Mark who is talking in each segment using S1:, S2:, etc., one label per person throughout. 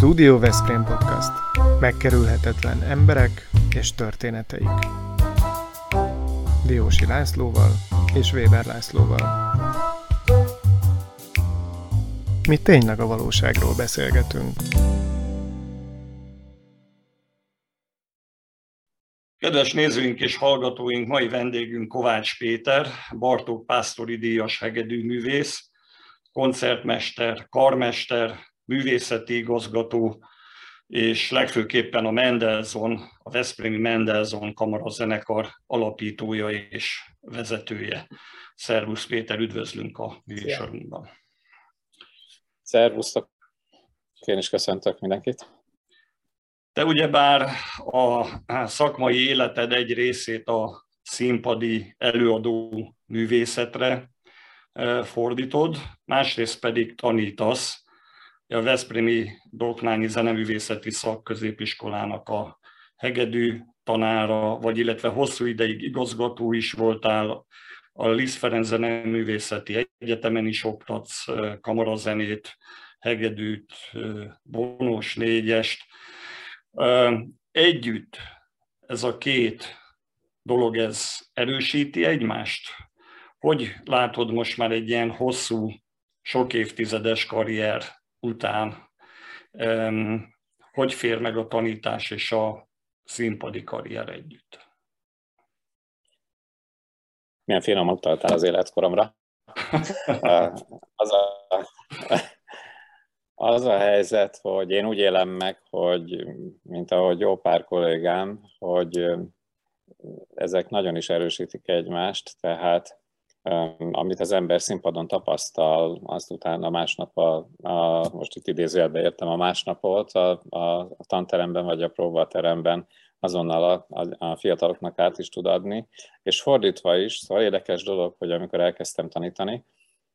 S1: Studio Veszprém Podcast. Megkerülhetetlen emberek és történeteik. Diósi Lászlóval és Weber Lászlóval. Mi tényleg a valóságról beszélgetünk.
S2: Kedves nézőink és hallgatóink, mai vendégünk Kovács Péter, Bartók Pásztori díjas hegedű művész, koncertmester, karmester, művészeti igazgató, és legfőképpen a Mendelzon, a Veszprémi Mendelzon kamarazenekar alapítója és vezetője. Szervusz Péter, üdvözlünk a műsorunkban.
S3: Szervusztok, én is köszöntök mindenkit.
S2: Te ugyebár a szakmai életed egy részét a színpadi előadó művészetre e, fordítod, másrészt pedig tanítasz a Veszprémi Doknányi Zeneművészeti Szakközépiskolának a hegedű tanára, vagy illetve hosszú ideig igazgató is voltál, a Liszt Ferenc Zeneművészeti Egyetemen is oktatsz kamarazenét, hegedűt, bonós négyest, Együtt ez a két dolog, ez erősíti egymást? Hogy látod most már egy ilyen hosszú, sok évtizedes karrier után, hogy fér meg a tanítás és a színpadi karrier együtt?
S3: Milyen finoman utaltál az életkoromra. az a, az a helyzet, hogy én úgy élem meg, hogy mint ahogy jó pár kollégám, hogy ezek nagyon is erősítik egymást, tehát amit az ember színpadon tapasztal, azt utána másnap, a, a, most itt idézőjelbe értem a másnapot, a, a, a tanteremben vagy a próbateremben azonnal a, a, a fiataloknak át is tud adni, és fordítva is, szóval érdekes dolog, hogy amikor elkezdtem tanítani,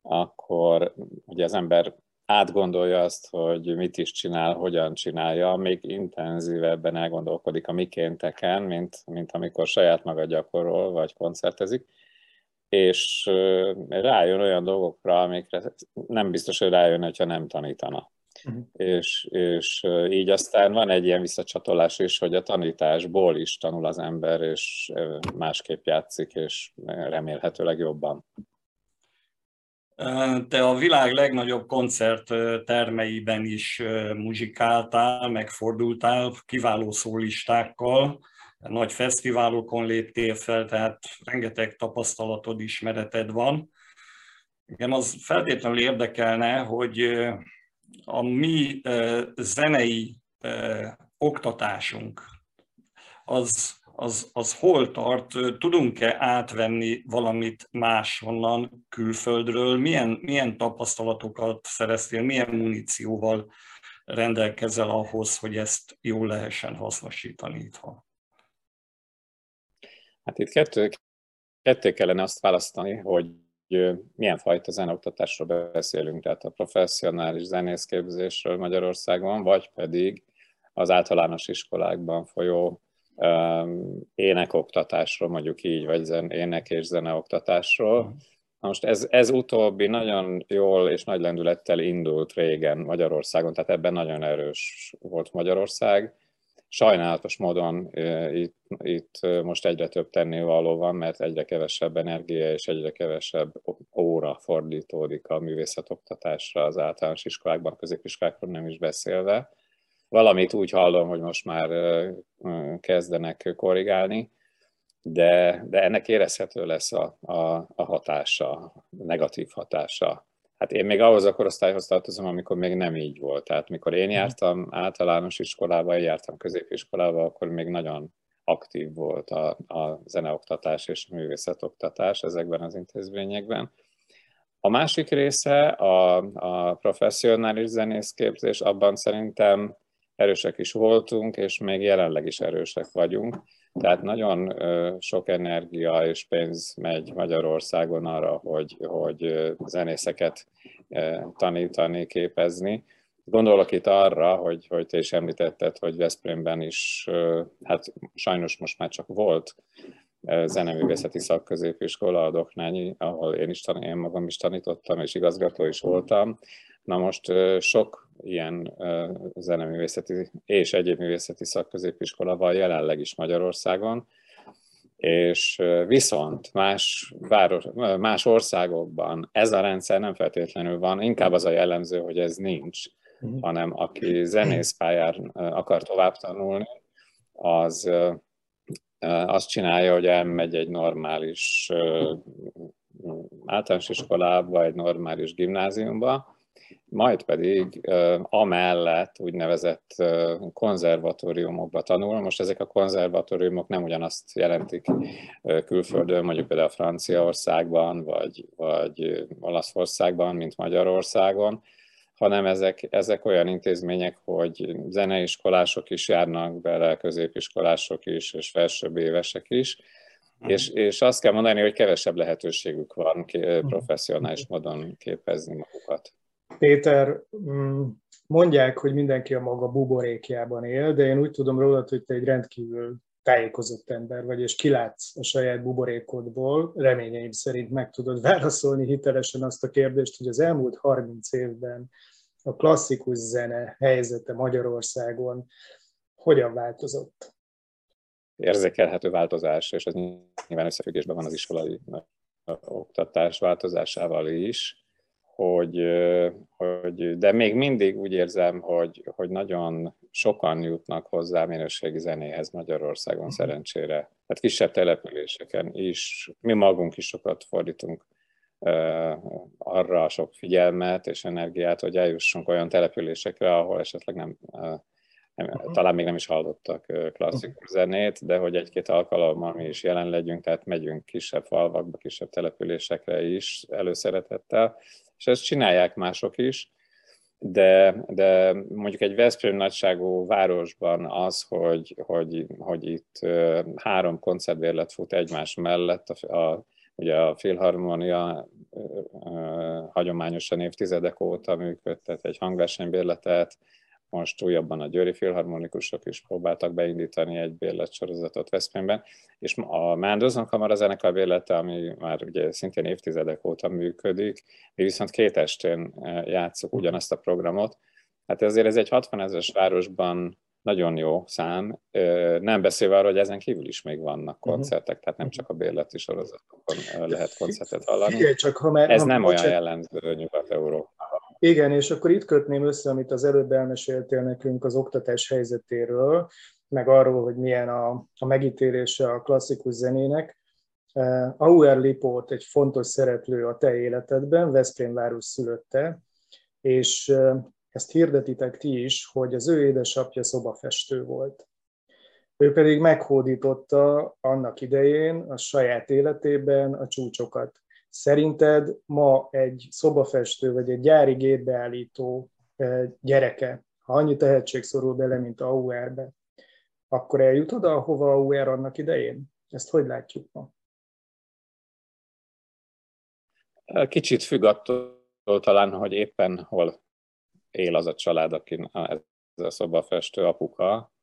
S3: akkor ugye az ember átgondolja azt, hogy mit is csinál, hogyan csinálja, még intenzívebben elgondolkodik a mikénteken, mint, mint amikor saját maga gyakorol, vagy koncertezik, és rájön olyan dolgokra, amikre nem biztos, hogy rájön, hogyha nem tanítana. Uh-huh. És, és így aztán van egy ilyen visszacsatolás is, hogy a tanításból is tanul az ember, és másképp játszik, és remélhetőleg jobban.
S2: Te a világ legnagyobb koncert termeiben is muzsikáltál, megfordultál, kiváló szólistákkal, nagy fesztiválokon léptél fel, tehát rengeteg tapasztalatod, ismereted van. Igen, az feltétlenül érdekelne, hogy a mi zenei oktatásunk az az, az hol tart, tudunk-e átvenni valamit máshonnan külföldről, milyen, milyen tapasztalatokat szereztél, milyen munícióval rendelkezel ahhoz, hogy ezt jól lehessen hasznosítani itthon?
S3: Hát itt kettő, kettő kellene azt választani, hogy milyen fajta zeneoktatásról beszélünk, tehát a professzionális zenészképzésről Magyarországon, vagy pedig az általános iskolákban folyó énekoktatásról, mondjuk így, vagy zen, ének és zeneoktatásról. Mhm. Na most ez, ez utóbbi nagyon jól és nagy lendülettel indult régen Magyarországon, tehát ebben nagyon erős volt Magyarország. Sajnálatos módon itt, itt most egyre több tennivaló van, mert egyre kevesebb energia és egyre kevesebb óra fordítódik a művészetoktatásra az általános iskolákban, középiskolákról nem is beszélve valamit úgy hallom, hogy most már kezdenek korrigálni, de, de ennek érezhető lesz a, a, a hatása, a negatív hatása. Hát én még ahhoz a korosztályhoz tartozom, amikor még nem így volt. Tehát mikor én mhm. jártam általános iskolába, én jártam középiskolába, akkor még nagyon aktív volt a, a zeneoktatás és a művészetoktatás ezekben az intézményekben. A másik része, a, a professzionális zenészképzés, abban szerintem erősek is voltunk, és még jelenleg is erősek vagyunk. Tehát nagyon sok energia és pénz megy Magyarországon arra, hogy, hogy zenészeket tanítani, képezni. Gondolok itt arra, hogy, hogy te is említetted, hogy Veszprémben is, hát sajnos most már csak volt zeneművészeti szakközépiskola, a Doknányi, ahol én, is, én magam is tanítottam, és igazgató is voltam. Na most sok ilyen zeneművészeti és egyéb művészeti szakközépiskola van jelenleg is Magyarországon, és viszont más, város, más országokban ez a rendszer nem feltétlenül van, inkább az a jellemző, hogy ez nincs, uh-huh. hanem aki zenészpályán akar tovább tanulni, az azt csinálja, hogy elmegy egy normális általános iskolába, egy normális gimnáziumba, majd pedig amellett úgynevezett konzervatóriumokba tanul. Most ezek a konzervatóriumok nem ugyanazt jelentik külföldön, mondjuk például Franciaországban, vagy, vagy Olaszországban, mint Magyarországon, hanem ezek, ezek olyan intézmények, hogy zeneiskolások is járnak bele, középiskolások is, és felsőbb évesek is, mhm. és, és azt kell mondani, hogy kevesebb lehetőségük van mhm. professzionális módon képezni magukat.
S1: Péter, mm, mondják, hogy mindenki a maga buborékjában él, de én úgy tudom rólad, hogy te egy rendkívül tájékozott ember vagy, és kilátsz a saját buborékodból, reményeim szerint meg tudod válaszolni hitelesen azt a kérdést, hogy az elmúlt 30 évben a klasszikus zene helyzete Magyarországon hogyan változott?
S3: Érzékelhető változás, és ez nyilván összefüggésben van az iskolai oktatás változásával is hogy, hogy, de még mindig úgy érzem, hogy, hogy nagyon sokan jutnak hozzá minőségi zenéhez Magyarországon mhm. szerencsére. Hát kisebb településeken is, mi magunk is sokat fordítunk arra sok figyelmet és energiát, hogy eljussunk olyan településekre, ahol esetleg nem, nem talán még nem is hallottak klasszikus zenét, de hogy egy-két alkalommal mi is jelen legyünk, tehát megyünk kisebb falvakba, kisebb településekre is előszeretettel, és ezt csinálják mások is, de, de mondjuk egy Veszprém nagyságú városban az, hogy, hogy, hogy itt három koncertbérlet fut egymás mellett, a, a, ugye a Filharmonia hagyományosan évtizedek óta működtet egy hangversenybérletet, most újabban a Győri Filharmonikusok is próbáltak beindítani egy bérletsorozatot Veszprémben, és a Mándozon Kamara zenekar bérlete, ami már ugye szintén évtizedek óta működik, mi viszont két estén e, játszuk ugyanazt a programot. Hát ezért ez egy 60 ezeres városban nagyon jó szám, nem beszélve arról, hogy ezen kívül is még vannak mhm. koncertek, tehát nem csak a bérleti sorozatokon lehet koncertet hallani. Igen, csak ha már, Ez ha nem olyan jellemző Nyugat-Európában.
S1: Igen, és akkor itt kötném össze, amit az előbb elmeséltél nekünk az oktatás helyzetéről, meg arról, hogy milyen a, a megítélése a klasszikus zenének. Uh, Auer Lipót egy fontos szereplő a te életedben, Veszprém város szülötte, és uh, ezt hirdetitek ti is, hogy az ő édesapja szobafestő volt. Ő pedig meghódította annak idején a saját életében a csúcsokat. Szerinted ma egy szobafestő vagy egy gyári gépbeállító eh, gyereke, ha annyi tehetség szorul bele, mint Auerbe, akkor eljut oda, ahova Auer annak idején? Ezt hogy látjuk ma?
S3: Kicsit függ attól talán, hogy éppen hol él az a család, aki ez a szobafestő apuka.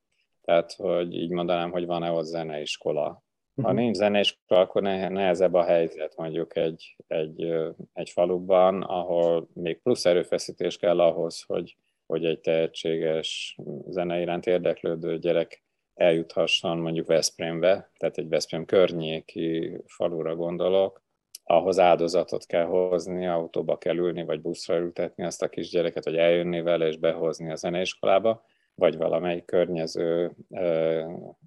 S3: Tehát, hogy így mondanám, hogy van-e ott zeneiskola, ha uh-huh. nincs zeneiskola, akkor nehezebb a helyzet mondjuk egy, egy, egy faluban, ahol még plusz erőfeszítés kell ahhoz, hogy, hogy egy tehetséges zene iránt érdeklődő gyerek eljuthasson mondjuk Veszprémbe, tehát egy Veszprém környéki falura gondolok, ahhoz áldozatot kell hozni, autóba kell ülni, vagy buszra ültetni azt a kisgyereket, hogy eljönni vele és behozni a zeneiskolába vagy valamelyik környező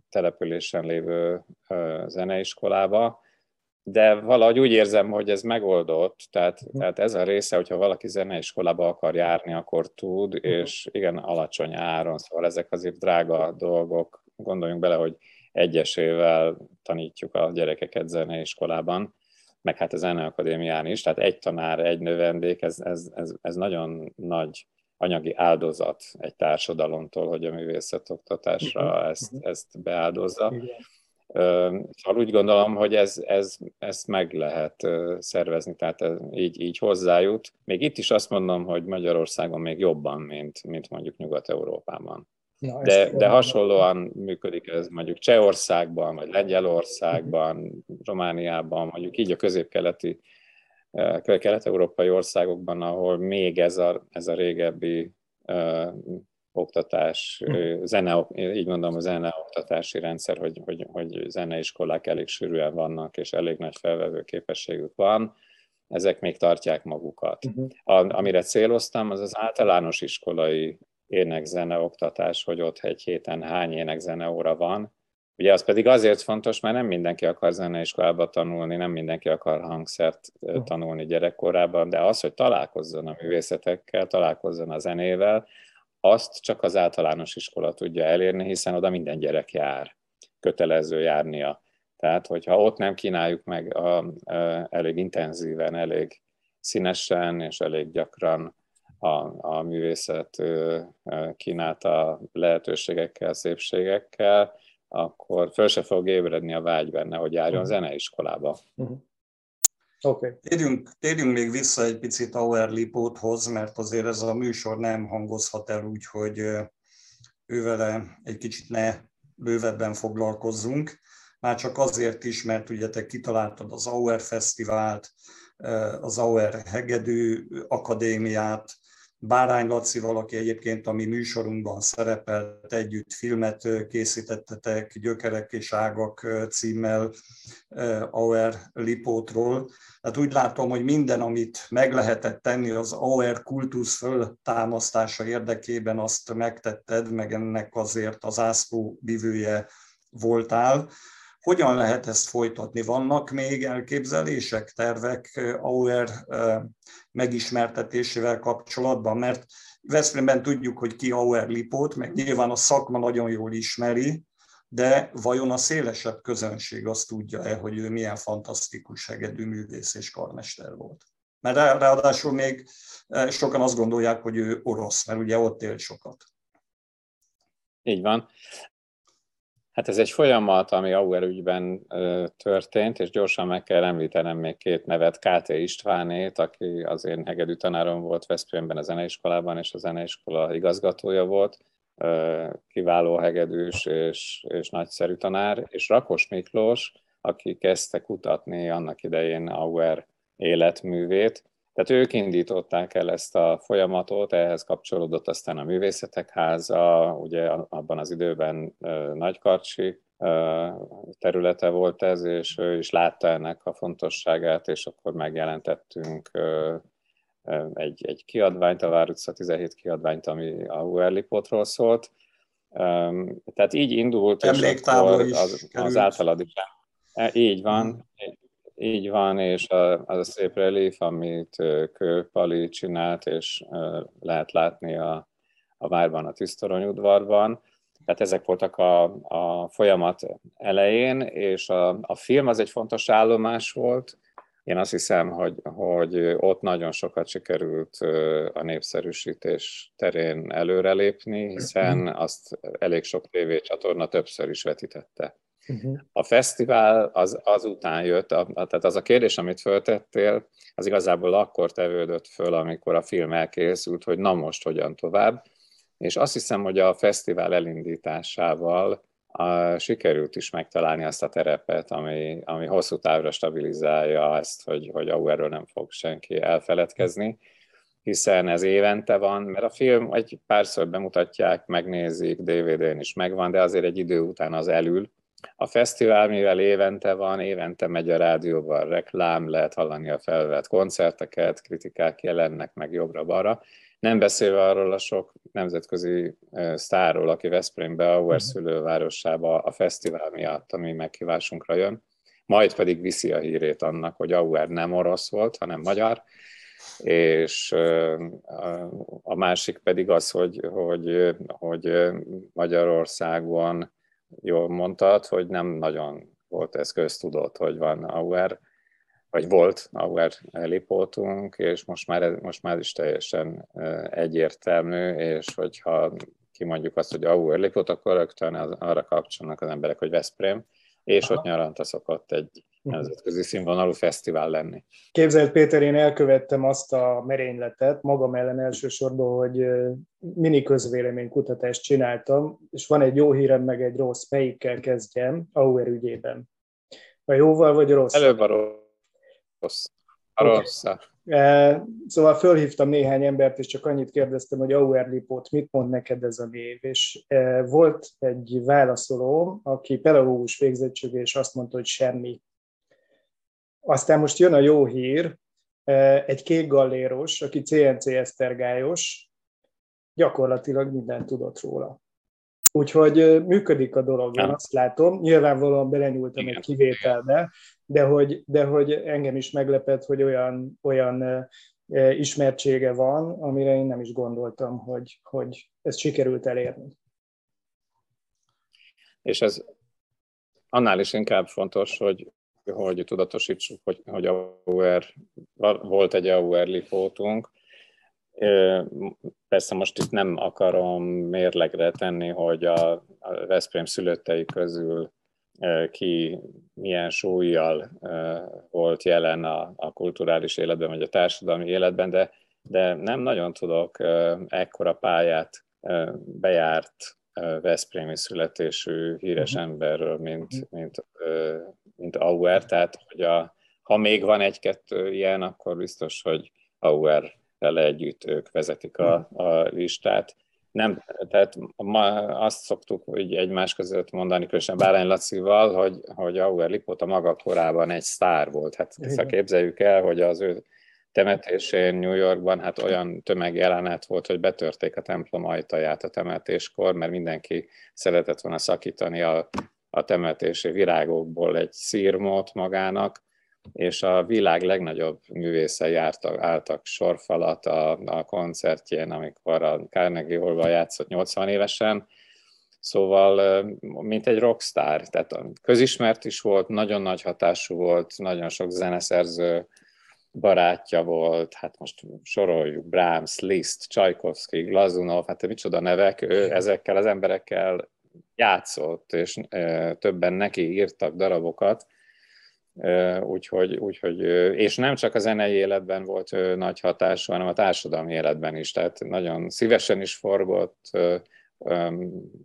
S3: településen lévő zeneiskolába, de valahogy úgy érzem, hogy ez megoldott, tehát, mhm. tehát ez a része, hogyha valaki zeneiskolába akar járni, akkor tud, mhm. és igen, alacsony áron, szóval ezek azért drága dolgok, gondoljunk bele, hogy egyesével tanítjuk a gyerekeket zeneiskolában, meg hát a zeneakadémián is, tehát egy tanár, egy növendék, ez, ez, ez, ez nagyon nagy anyagi áldozat egy társadalomtól, hogy a művészetoktatásra ezt, ezt beáldozza. Szóval úgy gondolom, hogy ez, ez, ezt meg lehet szervezni, tehát ez így, így hozzájut. Még itt is azt mondom, hogy Magyarországon még jobban, mint, mint mondjuk Nyugat-Európában. Na, de, de hasonlóan működik ez mondjuk Csehországban, vagy Lengyelországban, Romániában, mondjuk így a közép-keleti kelet-európai országokban, ahol még ez a, ez a régebbi oktatás, zene, így mondom, a zene oktatási rendszer, hogy, hogy, hogy zeneiskolák elég sűrűen vannak, és elég nagy felvevő képességük van, ezek még tartják magukat. Uh-huh. A, amire céloztam, az az általános iskolai énekzene oktatás, hogy ott egy héten hány énekzene óra van. Ugye az pedig azért fontos, mert nem mindenki akar zeneiskolába tanulni, nem mindenki akar hangszert tanulni gyerekkorában, de az, hogy találkozzon a művészetekkel, találkozzon a zenével, azt csak az általános iskola tudja elérni, hiszen oda minden gyerek jár, kötelező járnia. Tehát, hogyha ott nem kínáljuk meg a, a, elég intenzíven, elég színesen és elég gyakran a, a művészet kínálta lehetőségekkel, szépségekkel, akkor föl se fog ébredni a vágy benne, hogy járjon uh-huh. zeneiskolába. Uh-huh.
S2: Okay. Térjünk, térjünk még vissza egy picit Auer Lipóthoz, mert azért ez a műsor nem hangozhat el úgy, hogy ővele egy kicsit ne bővebben foglalkozzunk. Már csak azért is, mert ugye te kitaláltad az Auer Fesztivált, az Auer Hegedű Akadémiát, Bárány Lacival, aki egyébként a mi műsorunkban szerepelt, együtt filmet készítettetek, Gyökerek és Ágak címmel Auer Lipótról. Tehát úgy látom, hogy minden, amit meg lehetett tenni az Auer kultusz föltámasztása érdekében, azt megtetted, meg ennek azért az ászló bivője voltál. Hogyan lehet ezt folytatni? Vannak még elképzelések, tervek Auer megismertetésével kapcsolatban? Mert Veszprémben tudjuk, hogy ki Auer Lipót, meg nyilván a szakma nagyon jól ismeri, de vajon a szélesebb közönség azt tudja-e, hogy ő milyen fantasztikus hegedű művész és karmester volt? Mert ráadásul még sokan azt gondolják, hogy ő orosz, mert ugye ott él sokat.
S3: Így van. Hát ez egy folyamat, ami Auer ügyben történt, és gyorsan meg kell említenem még két nevet, KT Istvánét, aki az én hegedű tanárom volt Veszprémben a zeneiskolában, és a zeneiskola igazgatója volt, kiváló hegedűs és, és nagyszerű tanár, és Rakos Miklós, aki kezdte kutatni annak idején Auer életművét, tehát ők indították el ezt a folyamatot, ehhez kapcsolódott aztán a Művészetek Háza, ugye abban az időben Nagykarcsi területe volt ez, és ő is látta ennek a fontosságát, és akkor megjelentettünk egy, egy kiadványt, a Vár utca 17 kiadványt, ami a Huerlipotról szólt. Tehát így indult, és akkor az, az általad is. E, így van, mhm. Így van, és az a szép relief, amit Kőpali csinált, és lehet látni a, a várban, a Tisztorony udvarban. Tehát ezek voltak a, a folyamat elején, és a, a film az egy fontos állomás volt. Én azt hiszem, hogy, hogy ott nagyon sokat sikerült a népszerűsítés terén előrelépni, hiszen azt elég sok tévécsatorna többször is vetítette. Uh-huh. A fesztivál az, azután jött, a, tehát az a kérdés, amit föltettél, az igazából akkor tevődött föl, amikor a film elkészült, hogy na most hogyan tovább, és azt hiszem, hogy a fesztivál elindításával a, sikerült is megtalálni azt a terepet, ami, ami hosszú távra stabilizálja ezt, hogy, hogy erről nem fog senki elfeledkezni, hiszen ez évente van, mert a film egy párszor bemutatják, megnézik, DVD-n is megvan, de azért egy idő után az elül, a fesztivál, mivel évente van, évente megy a rádióban reklám, lehet hallani a felvett koncerteket, kritikák jelennek meg jobbra-balra. Nem beszélve arról a sok nemzetközi sztárról, aki Veszprémbe, Auer mhm. szülővárosába a fesztivál miatt, ami meghívásunkra jön, majd pedig viszi a hírét annak, hogy Auer nem orosz volt, hanem magyar, és a másik pedig az, hogy, hogy, hogy Magyarországon jól mondtad, hogy nem nagyon volt ez köztudott, hogy van Auer, vagy volt Auer lipótunk, és most már, most már is teljesen egyértelmű, és hogyha kimondjuk azt, hogy Auer lipót, akkor rögtön az, arra kapcsolnak az emberek, hogy Veszprém, és Aha. ott nyaranta szokott egy nemzetközi színvonalú fesztivál lenni.
S1: Képzeld Péter, én elkövettem azt a merényletet magam ellen elsősorban, hogy mini közvéleménykutatást csináltam, és van egy jó hírem, meg egy rossz, melyikkel kezdjem Auer ügyében. A jóval vagy rossz?
S3: Előbb a rossz. A okay. rossz.
S1: Szóval fölhívtam néhány embert, és csak annyit kérdeztem, hogy Auer Lipót, mit mond neked ez a név? És volt egy válaszoló, aki pedagógus végzettség, és azt mondta, hogy semmi. Aztán most jön a jó hír, egy kék galléros, aki CNC esztergályos, gyakorlatilag mindent tudott róla. Úgyhogy működik a dolog, én azt látom. Nyilvánvalóan belenyúltam egy kivételbe, de hogy, de hogy engem is meglepett, hogy olyan, olyan ismertsége van, amire én nem is gondoltam, hogy, hogy ezt sikerült elérni.
S3: És ez annál is inkább fontos, hogy, hogy tudatosítsuk, hogy, hogy AUR, volt egy AUR lifótunk, Persze most itt nem akarom mérlegre tenni, hogy a, Veszprém szülöttei közül ki milyen súlyjal volt jelen a, a kulturális életben, vagy a társadalmi életben, de, de nem nagyon tudok ekkora pályát bejárt Veszprémi születésű híres uh-huh. emberről, mint, mhm. mint, mint Auer, tehát hogy a, ha még van egy-kettő ilyen, akkor biztos, hogy Auer vele együtt ők vezetik a, a listát. Nem, tehát ma azt szoktuk hogy egymás között mondani, különösen Bárány Lacival, hogy, hogy Auer Lipot a maga korában egy sztár volt. Hát ezt képzeljük el, hogy az ő temetésén New Yorkban hát olyan tömegjelenet volt, hogy betörték a templom ajtaját a temetéskor, mert mindenki szeretett volna szakítani a, a temetési virágokból egy szírmót magának, és a világ legnagyobb művészei jártak, álltak sorfalat a, a koncertjén, amikor a Carnegie hall játszott 80 évesen, Szóval, mint egy rockstar, tehát közismert is volt, nagyon nagy hatású volt, nagyon sok zeneszerző barátja volt, hát most soroljuk, Brahms, Liszt, Csajkovszki, Glazunov, hát micsoda nevek, ő ezekkel az emberekkel játszott, és többen neki írtak darabokat, Úgyhogy, úgyhogy, és nem csak a zenei életben volt nagy hatású, hanem a társadalmi életben is. Tehát nagyon szívesen is forgott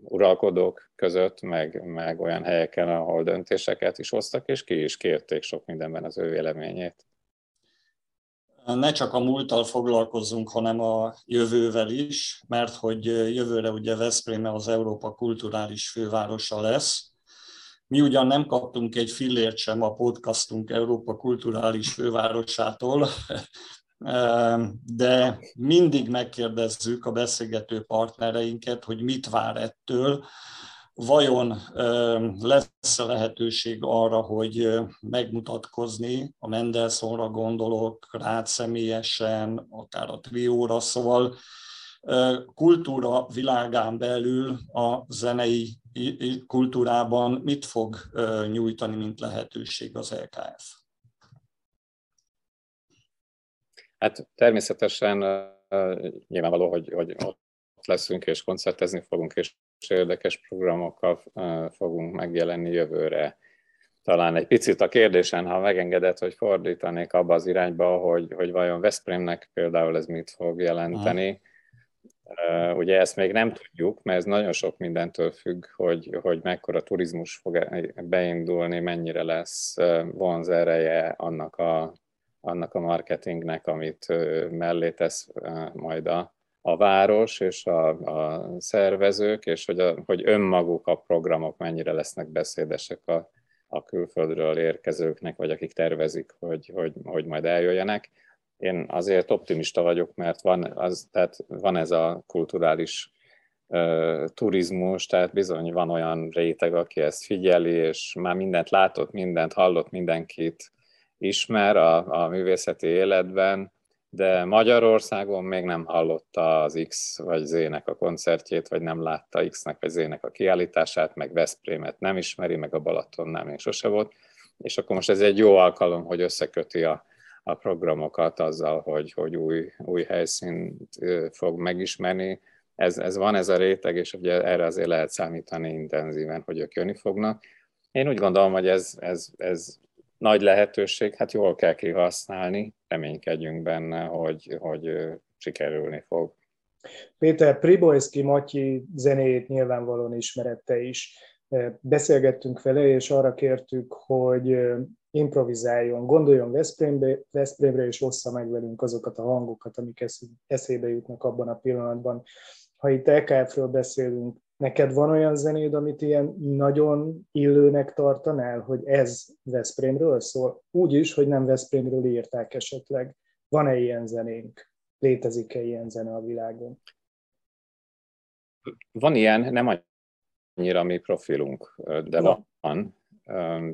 S3: uralkodók között, meg, meg olyan helyeken, ahol döntéseket is hoztak, és ki is kérték sok mindenben az ő véleményét.
S2: Ne csak a múlttal foglalkozzunk, hanem a jövővel is, mert hogy jövőre ugye Veszprém az Európa kulturális fővárosa lesz, mi ugyan nem kaptunk egy fillért sem a podcastunk Európa kulturális fővárosától, de mindig megkérdezzük a beszélgető partnereinket, hogy mit vár ettől, vajon lesz lehetőség arra, hogy megmutatkozni, a Mendelssohnra gondolok, rád személyesen, akár a trióra, szóval kultúra világán belül a zenei kultúrában mit fog nyújtani, mint lehetőség az LKF?
S3: Hát természetesen nyilvánvaló, hogy, hogy ott leszünk és koncertezni fogunk, és érdekes programokkal fogunk megjelenni jövőre. Talán egy picit a kérdésen, ha megengedett, hogy fordítanék abba az irányba, hogy, hogy vajon Veszprémnek például ez mit fog jelenteni. Aha Ugye ezt még nem tudjuk, mert ez nagyon sok mindentől függ, hogy, hogy mekkora turizmus fog beindulni, mennyire lesz vonzereje annak a, annak a marketingnek, amit mellé tesz majd a, a város és a, a szervezők, és hogy, a, hogy önmaguk a programok mennyire lesznek beszédesek a, a külföldről érkezőknek, vagy akik tervezik, hogy, hogy, hogy majd eljöjjenek. Én azért optimista vagyok, mert van, az, tehát van ez a kulturális uh, turizmus, tehát bizony van olyan réteg, aki ezt figyeli, és már mindent látott, mindent hallott, mindenkit ismer a, a művészeti életben, de Magyarországon még nem hallotta az X vagy Z-nek a koncertjét, vagy nem látta X-nek vagy Z-nek a kiállítását, meg Veszprémet nem ismeri, meg a Balatonnál még sose volt, és akkor most ez egy jó alkalom, hogy összeköti a, a programokat azzal, hogy, hogy új, új helyszínt fog megismerni. Ez, ez van ez a réteg, és ugye erre azért lehet számítani intenzíven, hogy ők jönni fognak. Én úgy gondolom, hogy ez, ez, ez nagy lehetőség, hát jól kell kihasználni, reménykedjünk benne, hogy, hogy sikerülni fog.
S1: Péter, Pribojszki Matyi zenéjét nyilvánvalóan ismerette is. Beszélgettünk vele, és arra kértük, hogy improvizáljon, gondoljon Veszprémbe, Veszprémre, és ossza meg velünk azokat a hangokat, amik eszébe jutnak abban a pillanatban. Ha itt LKF-ről beszélünk, neked van olyan zenéd, amit ilyen nagyon illőnek tartanál, hogy ez Veszprémről szól? Úgy is, hogy nem Veszprémről írták esetleg. Van-e ilyen zenénk? Létezik-e ilyen zene a világon?
S3: Van ilyen, nem annyira mi profilunk, de van. van.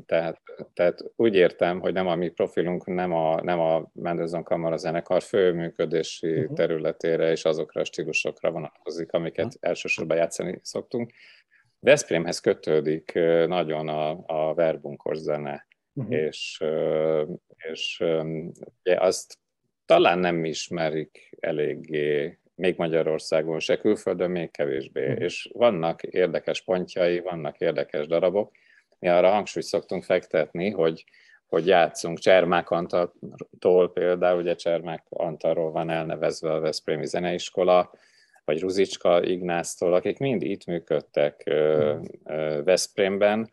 S3: Tehát, tehát úgy értem, hogy nem a mi profilunk, nem a, nem a Mendelssohn Kamara zenekar főműködési uh-huh. területére és azokra a stílusokra vonatkozik, amiket uh-huh. elsősorban játszani szoktunk. Veszprémhez kötődik nagyon a, a verbunkos zene, uh-huh. és, és ugye azt talán nem ismerik eléggé még Magyarországon, se külföldön, még kevésbé. Uh-huh. És vannak érdekes pontjai, vannak érdekes darabok. Mi arra hangsúlyt szoktunk fektetni, hogy, hogy játszunk Csermák Antaltól például, ugye Csermák Antalról van elnevezve a Veszprémi Zeneiskola, vagy Ruzicska Ignásztól, akik mind itt működtek uh-huh. Veszprémben,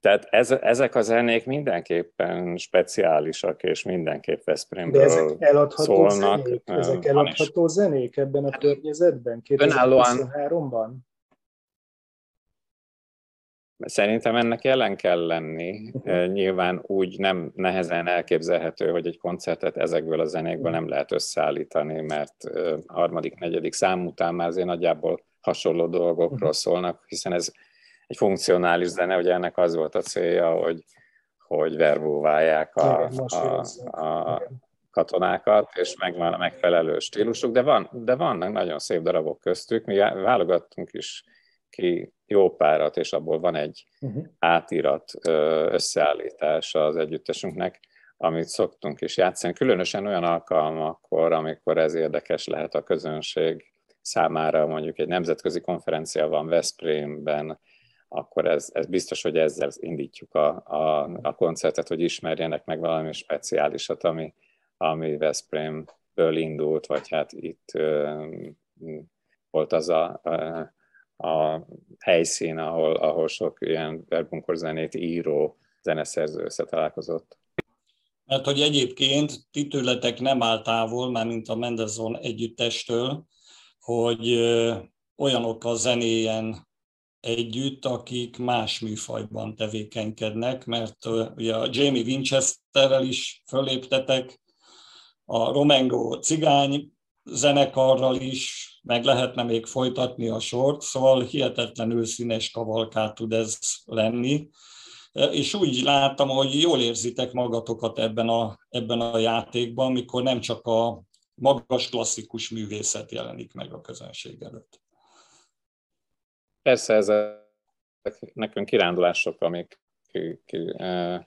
S3: tehát ez, ezek a zenék mindenképpen speciálisak, és mindenképp Veszprémből De ezek eladható szólnak.
S1: Zenék? Ezek eladható zenék ebben a környezetben? 2023-ban?
S3: Szerintem ennek jelen kell lenni. Uh-huh. Nyilván úgy nem nehezen elképzelhető, hogy egy koncertet ezekből a zenékből nem lehet összeállítani, mert harmadik, negyedik szám után már azért nagyjából hasonló dolgokról uh-huh. szólnak, hiszen ez egy funkcionális zene, ugye ennek az volt a célja, hogy, hogy verbóválják a, a, a katonákat, és megvan a megfelelő stílusuk, de, van, de vannak nagyon szép darabok köztük, mi válogattunk is ki jó párat, és abból van egy uh-huh. átirat összeállítás az együttesünknek, amit szoktunk is játszani, különösen olyan alkalmakkor, amikor ez érdekes lehet a közönség számára, mondjuk egy nemzetközi konferencia van Veszprémben, akkor ez, ez biztos, hogy ezzel indítjuk a, a, a koncertet, hogy ismerjenek meg valami speciálisat, ami, ami Veszprémből indult, vagy hát itt ö, volt az a, a helyszín, ahol, ahol sok ilyen verbunkor zenét író zeneszerző összetalálkozott.
S2: Mert hogy egyébként titületek nem áll távol, már mint a Mendelssohn együttestől, hogy olyanok a zenéjen együtt, akik más műfajban tevékenykednek, mert ugye a Jamie Winchesterrel is föléptetek, a Romengo cigány zenekarral is, meg lehetne még folytatni a sort, szóval hihetetlenül színes kavalkát tud ez lenni. És úgy láttam, hogy jól érzitek magatokat ebben a, ebben a játékban, amikor nem csak a magas klasszikus művészet jelenik meg a közönség előtt.
S3: Persze ezek nekünk kirándulások, amik eh,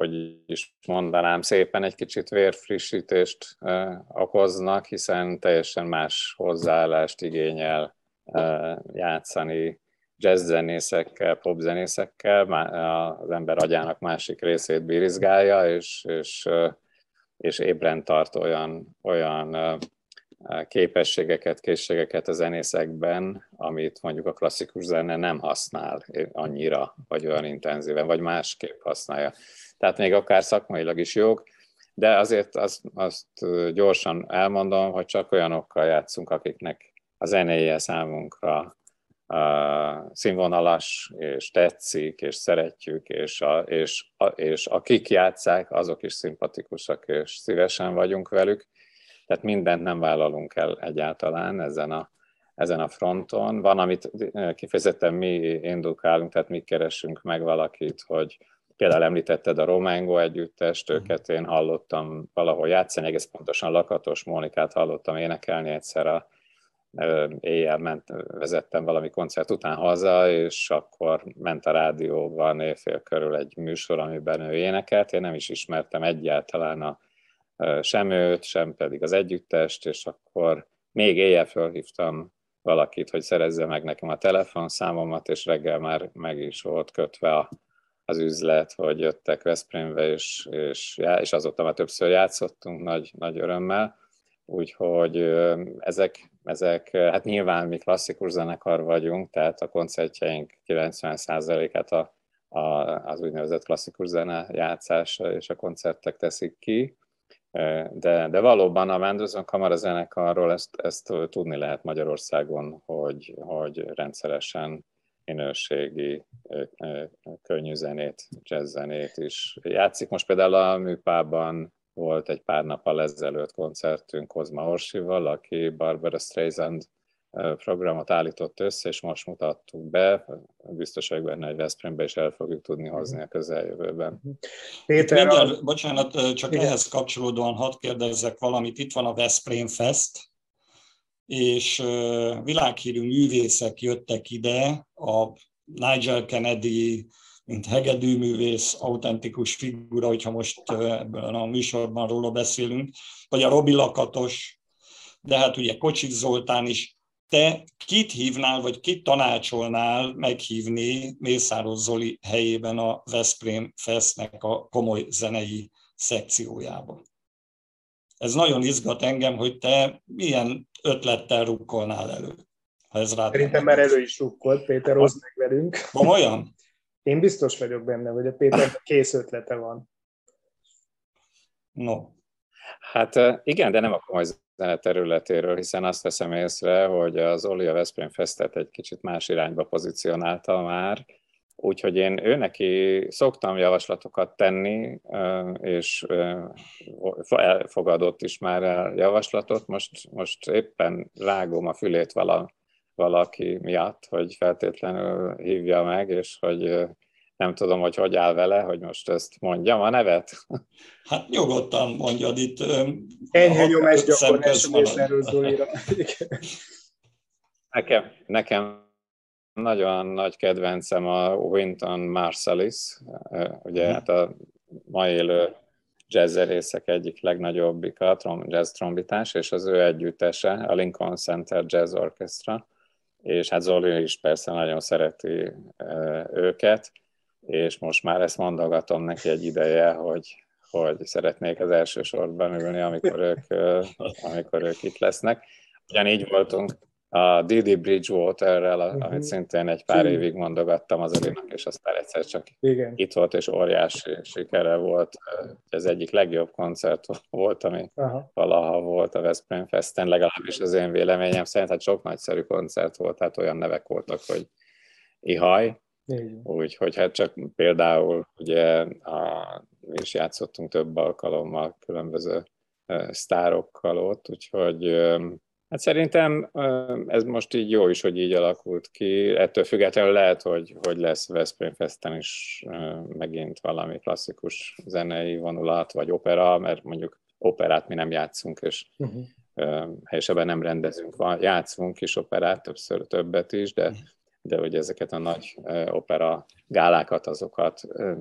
S3: hogy is mondanám, szépen egy kicsit vérfrissítést okoznak, hiszen teljesen más hozzáállást igényel játszani jazzzenészekkel, popzenészekkel, az ember agyának másik részét bírizgálja, és, és, és ébren tart olyan, olyan képességeket, készségeket a zenészekben, amit mondjuk a klasszikus zene nem használ annyira, vagy olyan intenzíven, vagy másképp használja. Tehát még akár szakmailag is jók, de azért azt, azt gyorsan elmondom, hogy csak olyanokkal játszunk, akiknek a zenéje számunkra uh, színvonalas, és tetszik, és szeretjük, és, a, és, a, és akik játszák, azok is szimpatikusak, és szívesen vagyunk velük tehát mindent nem vállalunk el egyáltalán ezen a, ezen a fronton. Van, amit kifejezetten mi indukálunk, tehát mi keresünk meg valakit, hogy például említetted a Romango együttest, mhm. őket én hallottam valahol játszani, egész pontosan Lakatos Mónikát hallottam énekelni egyszer a éjjel ment, vezettem valami koncert után haza, és akkor ment a rádióban éjfél körül egy műsor, amiben ő énekelt. Én nem is ismertem egyáltalán a sem őt, sem pedig az együttest, és akkor még éjjel fölhívtam valakit, hogy szerezze meg nekem a telefonszámomat, és reggel már meg is volt kötve a, az üzlet, hogy jöttek Veszprémbe, és, és, és azóta már többször játszottunk nagy, nagy örömmel. Úgyhogy ezek, ezek, hát nyilván mi klasszikus zenekar vagyunk, tehát a koncertjeink 90%-át a az úgynevezett klasszikus zene játszása és a koncertek teszik ki. De, de valóban a Mendelssohn Kamara zenekarról ezt, ezt tudni lehet Magyarországon, hogy, hogy rendszeresen minőségi könnyű zenét, jazz zenét is játszik. Most például a műpában volt egy pár nappal ezelőtt koncertünk Kozma Orsival, aki Barbara Streisand programot állított össze, és most mutattuk be. Biztos vagyok benne, hogy Veszprémbe is el fogjuk tudni hozni a közeljövőben.
S2: Péter, Minden, a... bocsánat, csak Igen. ehhez kapcsolódóan hadd kérdezzek valamit. Itt van a Veszprém Fest, és világhírű művészek jöttek ide, a Nigel Kennedy, mint hegedűművész, autentikus figura, hogyha most ebben a műsorban róla beszélünk, vagy a Robi Lakatos, de hát ugye Kocsik Zoltán is. Te kit hívnál, vagy kit tanácsolnál meghívni Mészáros Zoli helyében a Veszprém Festnek a komoly zenei szekciójába? Ez nagyon izgat engem, hogy te milyen ötlettel rukkolnál elő.
S1: Ha ez rád Szerintem már elő is rukkolt, Péter, oszd meg velünk.
S2: Komolyan?
S1: Én biztos vagyok benne, hogy a Péter kész ötlete van.
S2: No.
S3: Hát igen, de nem a komoly területéről, hiszen azt veszem észre, hogy az Olia Veszprém Festet egy kicsit más irányba pozícionálta már, Úgyhogy én őneki szoktam javaslatokat tenni, és elfogadott is már a javaslatot. Most, most éppen rágom a fülét vala, valaki miatt, hogy feltétlenül hívja meg, és hogy nem tudom, hogy hogy áll vele, hogy most ezt mondjam a nevet.
S2: Hát nyugodtan mondjad itt.
S1: Enyhe nyomás gyakorlás
S3: Nekem, nekem nagyon nagy kedvencem a Winton Marsalis, ugye mhm. hát a ma élő jazzzerészek egyik legnagyobbika, a jazz trombitás, és az ő együttese, a Lincoln Center Jazz Orchestra, és hát Zoli is persze nagyon szereti őket, és most már ezt mondogatom neki egy ideje, hogy, hogy szeretnék az első sorban ülni, amikor ők, amikor ők itt lesznek. Ugyanígy voltunk a Didi Bridgewater-rel, uh-huh. amit szintén egy pár uh-huh. évig mondogattam az Olinak, és aztán egyszer csak Igen. itt volt, és óriási sikere volt. Ez egyik legjobb koncert volt, ami uh-huh. valaha volt a Veszprém Festen, legalábbis az én véleményem szerint, hát sok nagyszerű koncert volt, tehát olyan nevek voltak, hogy ihaj. Úgyhogy hát csak például ugye a, mi is játszottunk több alkalommal különböző sztárokkal ott, úgyhogy Hát szerintem ez most így jó is, hogy így alakult ki. Ettől függetlenül lehet, hogy, hogy lesz Veszprém Festen is megint valami klasszikus zenei vonulat, vagy opera, mert mondjuk operát mi nem játszunk, és uh-huh. helyesebben nem rendezünk. Van, játszunk is operát, többször többet is, de uh-huh de hogy ezeket a nagy opera gálákat, azokat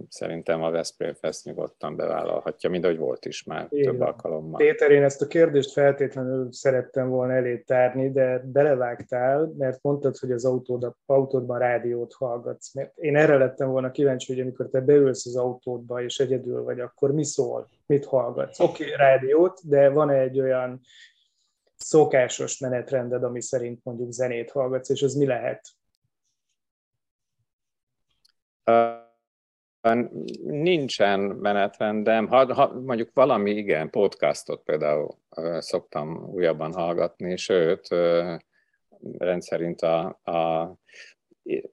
S3: szerintem a Veszprém Fest nyugodtan bevállalhatja, mint ahogy volt is már Én több alkalommal.
S1: Péter, én ezt a kérdést feltétlenül szerettem volna elé tárni, de belevágtál, mert mondtad, hogy az autód, autódban rádiót hallgatsz. Mert én erre lettem volna kíváncsi, hogy amikor te beülsz az autódba, és egyedül vagy, akkor mi szól? Mit hallgatsz? Oké, okay, rádiót, de van egy olyan szokásos menetrended, ami szerint mondjuk zenét hallgatsz, és az mi lehet?
S3: Nincsen menetrendem, ha, ha mondjuk valami, igen, podcastot például szoktam újabban hallgatni, sőt, rendszerint a, a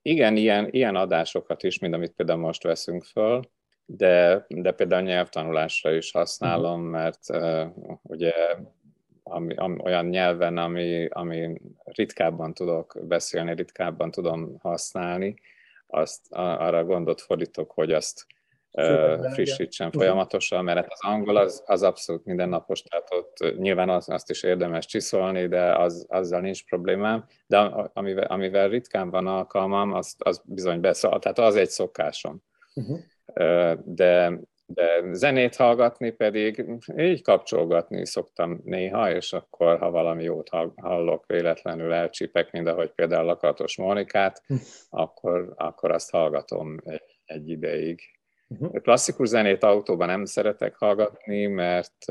S3: igen, ilyen, ilyen adásokat is, mint amit például most veszünk föl, de, de például nyelvtanulásra is használom, mhm. mert uh, ugye ami, ami, olyan nyelven, ami, ami ritkábban tudok beszélni, ritkábban tudom használni, azt arra gondot fordítok, hogy azt Főleg, frissítsen igen. folyamatosan, mert hát az angol az, az abszolút mindennapos, tehát ott nyilván az, azt is érdemes csiszolni, de az, azzal nincs problémám, de amivel, amivel ritkán van alkalmam, az, az bizony beszól, tehát az egy szokásom. Uh-huh. De de zenét hallgatni pedig így kapcsolgatni szoktam néha, és akkor, ha valami jót hallok, véletlenül elcsípek, mint ahogy például a Katos Monikát, hm. akkor, akkor azt hallgatom egy, ideig. Uh-huh. Klasszikus zenét autóban nem szeretek hallgatni, mert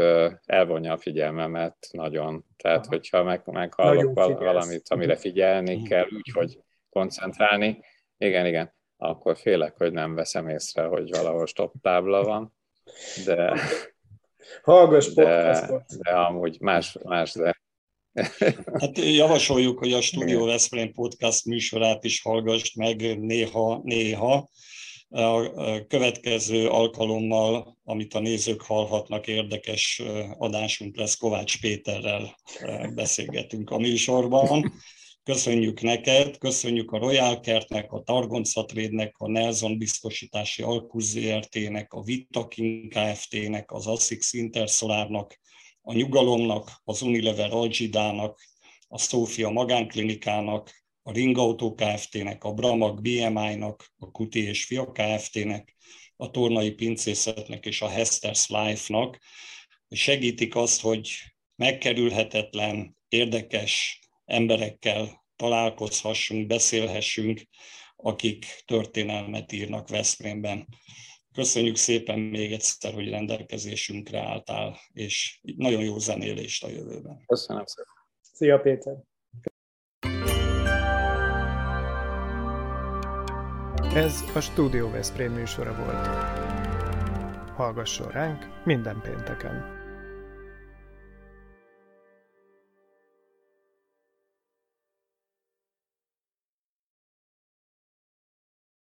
S3: elvonja a figyelmemet nagyon. Tehát, Aha. hogyha meg, meghallok valamit, amire figyelni uh-huh. kell, úgyhogy koncentrálni. Igen, igen akkor félek, hogy nem veszem észre, hogy valahol stop tábla van, de,
S1: Hallgass
S3: de, de amúgy más, más de
S2: Hát javasoljuk, hogy a Studio Veszprém podcast műsorát is hallgassd meg néha-néha. A következő alkalommal, amit a nézők hallhatnak, érdekes adásunk lesz, Kovács Péterrel beszélgetünk a műsorban. Köszönjük neked, köszönjük a Royal Kertnek, a Targonca Trade-nek, a Nelson Biztosítási Alkus ZRT-nek, a Vitakin Kft-nek, az Asix Intersolárnak, a Nyugalomnak, az Unilever Algidának, a Szófia Magánklinikának, a Ringautó Kft-nek, a Bramag BMI-nak, a Kuti és Fia Kft-nek, a Tornai Pincészetnek és a Hester's Life-nak, segítik azt, hogy megkerülhetetlen, érdekes emberekkel találkozhassunk, beszélhessünk, akik történelmet írnak Veszprémben. Köszönjük szépen még egyszer, hogy rendelkezésünkre álltál, és nagyon jó zenélést a jövőben.
S3: Köszönöm szépen.
S1: Szia Péter!
S4: Ez a Studio Veszprém műsora volt. Hallgasson ránk minden pénteken!